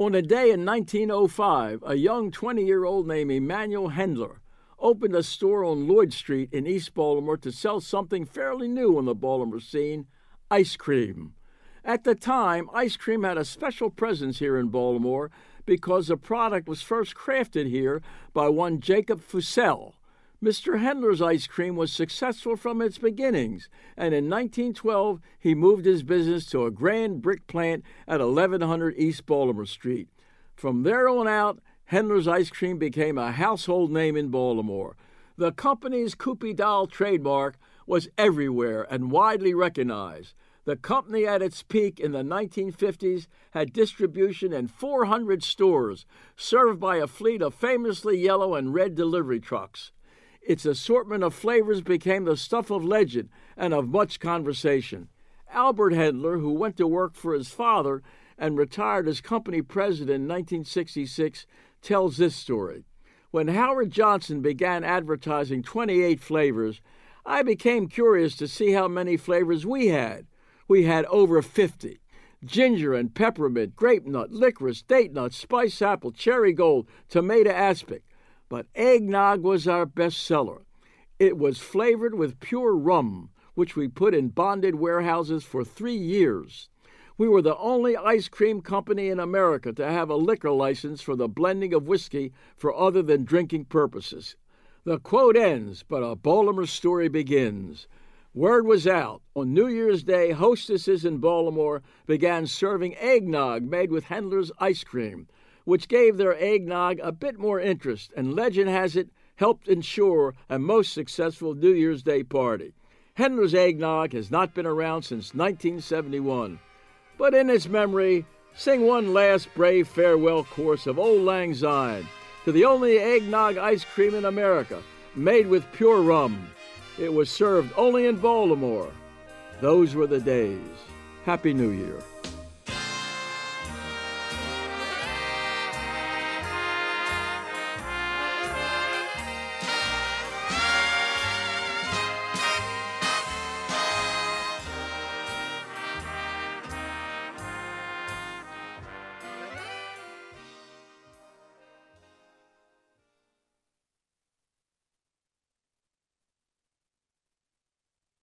On a day in 1905, a young 20 year old named Emanuel Hendler opened a store on Lloyd Street in East Baltimore to sell something fairly new on the Baltimore scene ice cream. At the time, ice cream had a special presence here in Baltimore because the product was first crafted here by one Jacob Fussell. Mr. Hendler's ice cream was successful from its beginnings, and in 1912 he moved his business to a grand brick plant at 1100 East Baltimore Street. From there on out, Hendler's ice cream became a household name in Baltimore. The company's Kewpie doll trademark was everywhere and widely recognized. The company at its peak in the 1950s had distribution in 400 stores, served by a fleet of famously yellow and red delivery trucks. Its assortment of flavors became the stuff of legend and of much conversation. Albert Hendler, who went to work for his father and retired as company president in 1966, tells this story. When Howard Johnson began advertising 28 flavors, I became curious to see how many flavors we had. We had over 50 ginger and peppermint, grape nut, licorice, date nut, spice apple, cherry gold, tomato aspic but eggnog was our best seller. It was flavored with pure rum, which we put in bonded warehouses for three years. We were the only ice cream company in America to have a liquor license for the blending of whiskey for other than drinking purposes. The quote ends, but a Baltimore story begins. Word was out. On New Year's Day, hostesses in Baltimore began serving eggnog made with Hendler's ice cream which gave their eggnog a bit more interest, and legend has it helped ensure a most successful New Year's Day party. Hendler's eggnog has not been around since 1971, but in its memory, sing one last brave farewell course of Auld Lang Syne to the only eggnog ice cream in America, made with pure rum. It was served only in Baltimore. Those were the days. Happy New Year.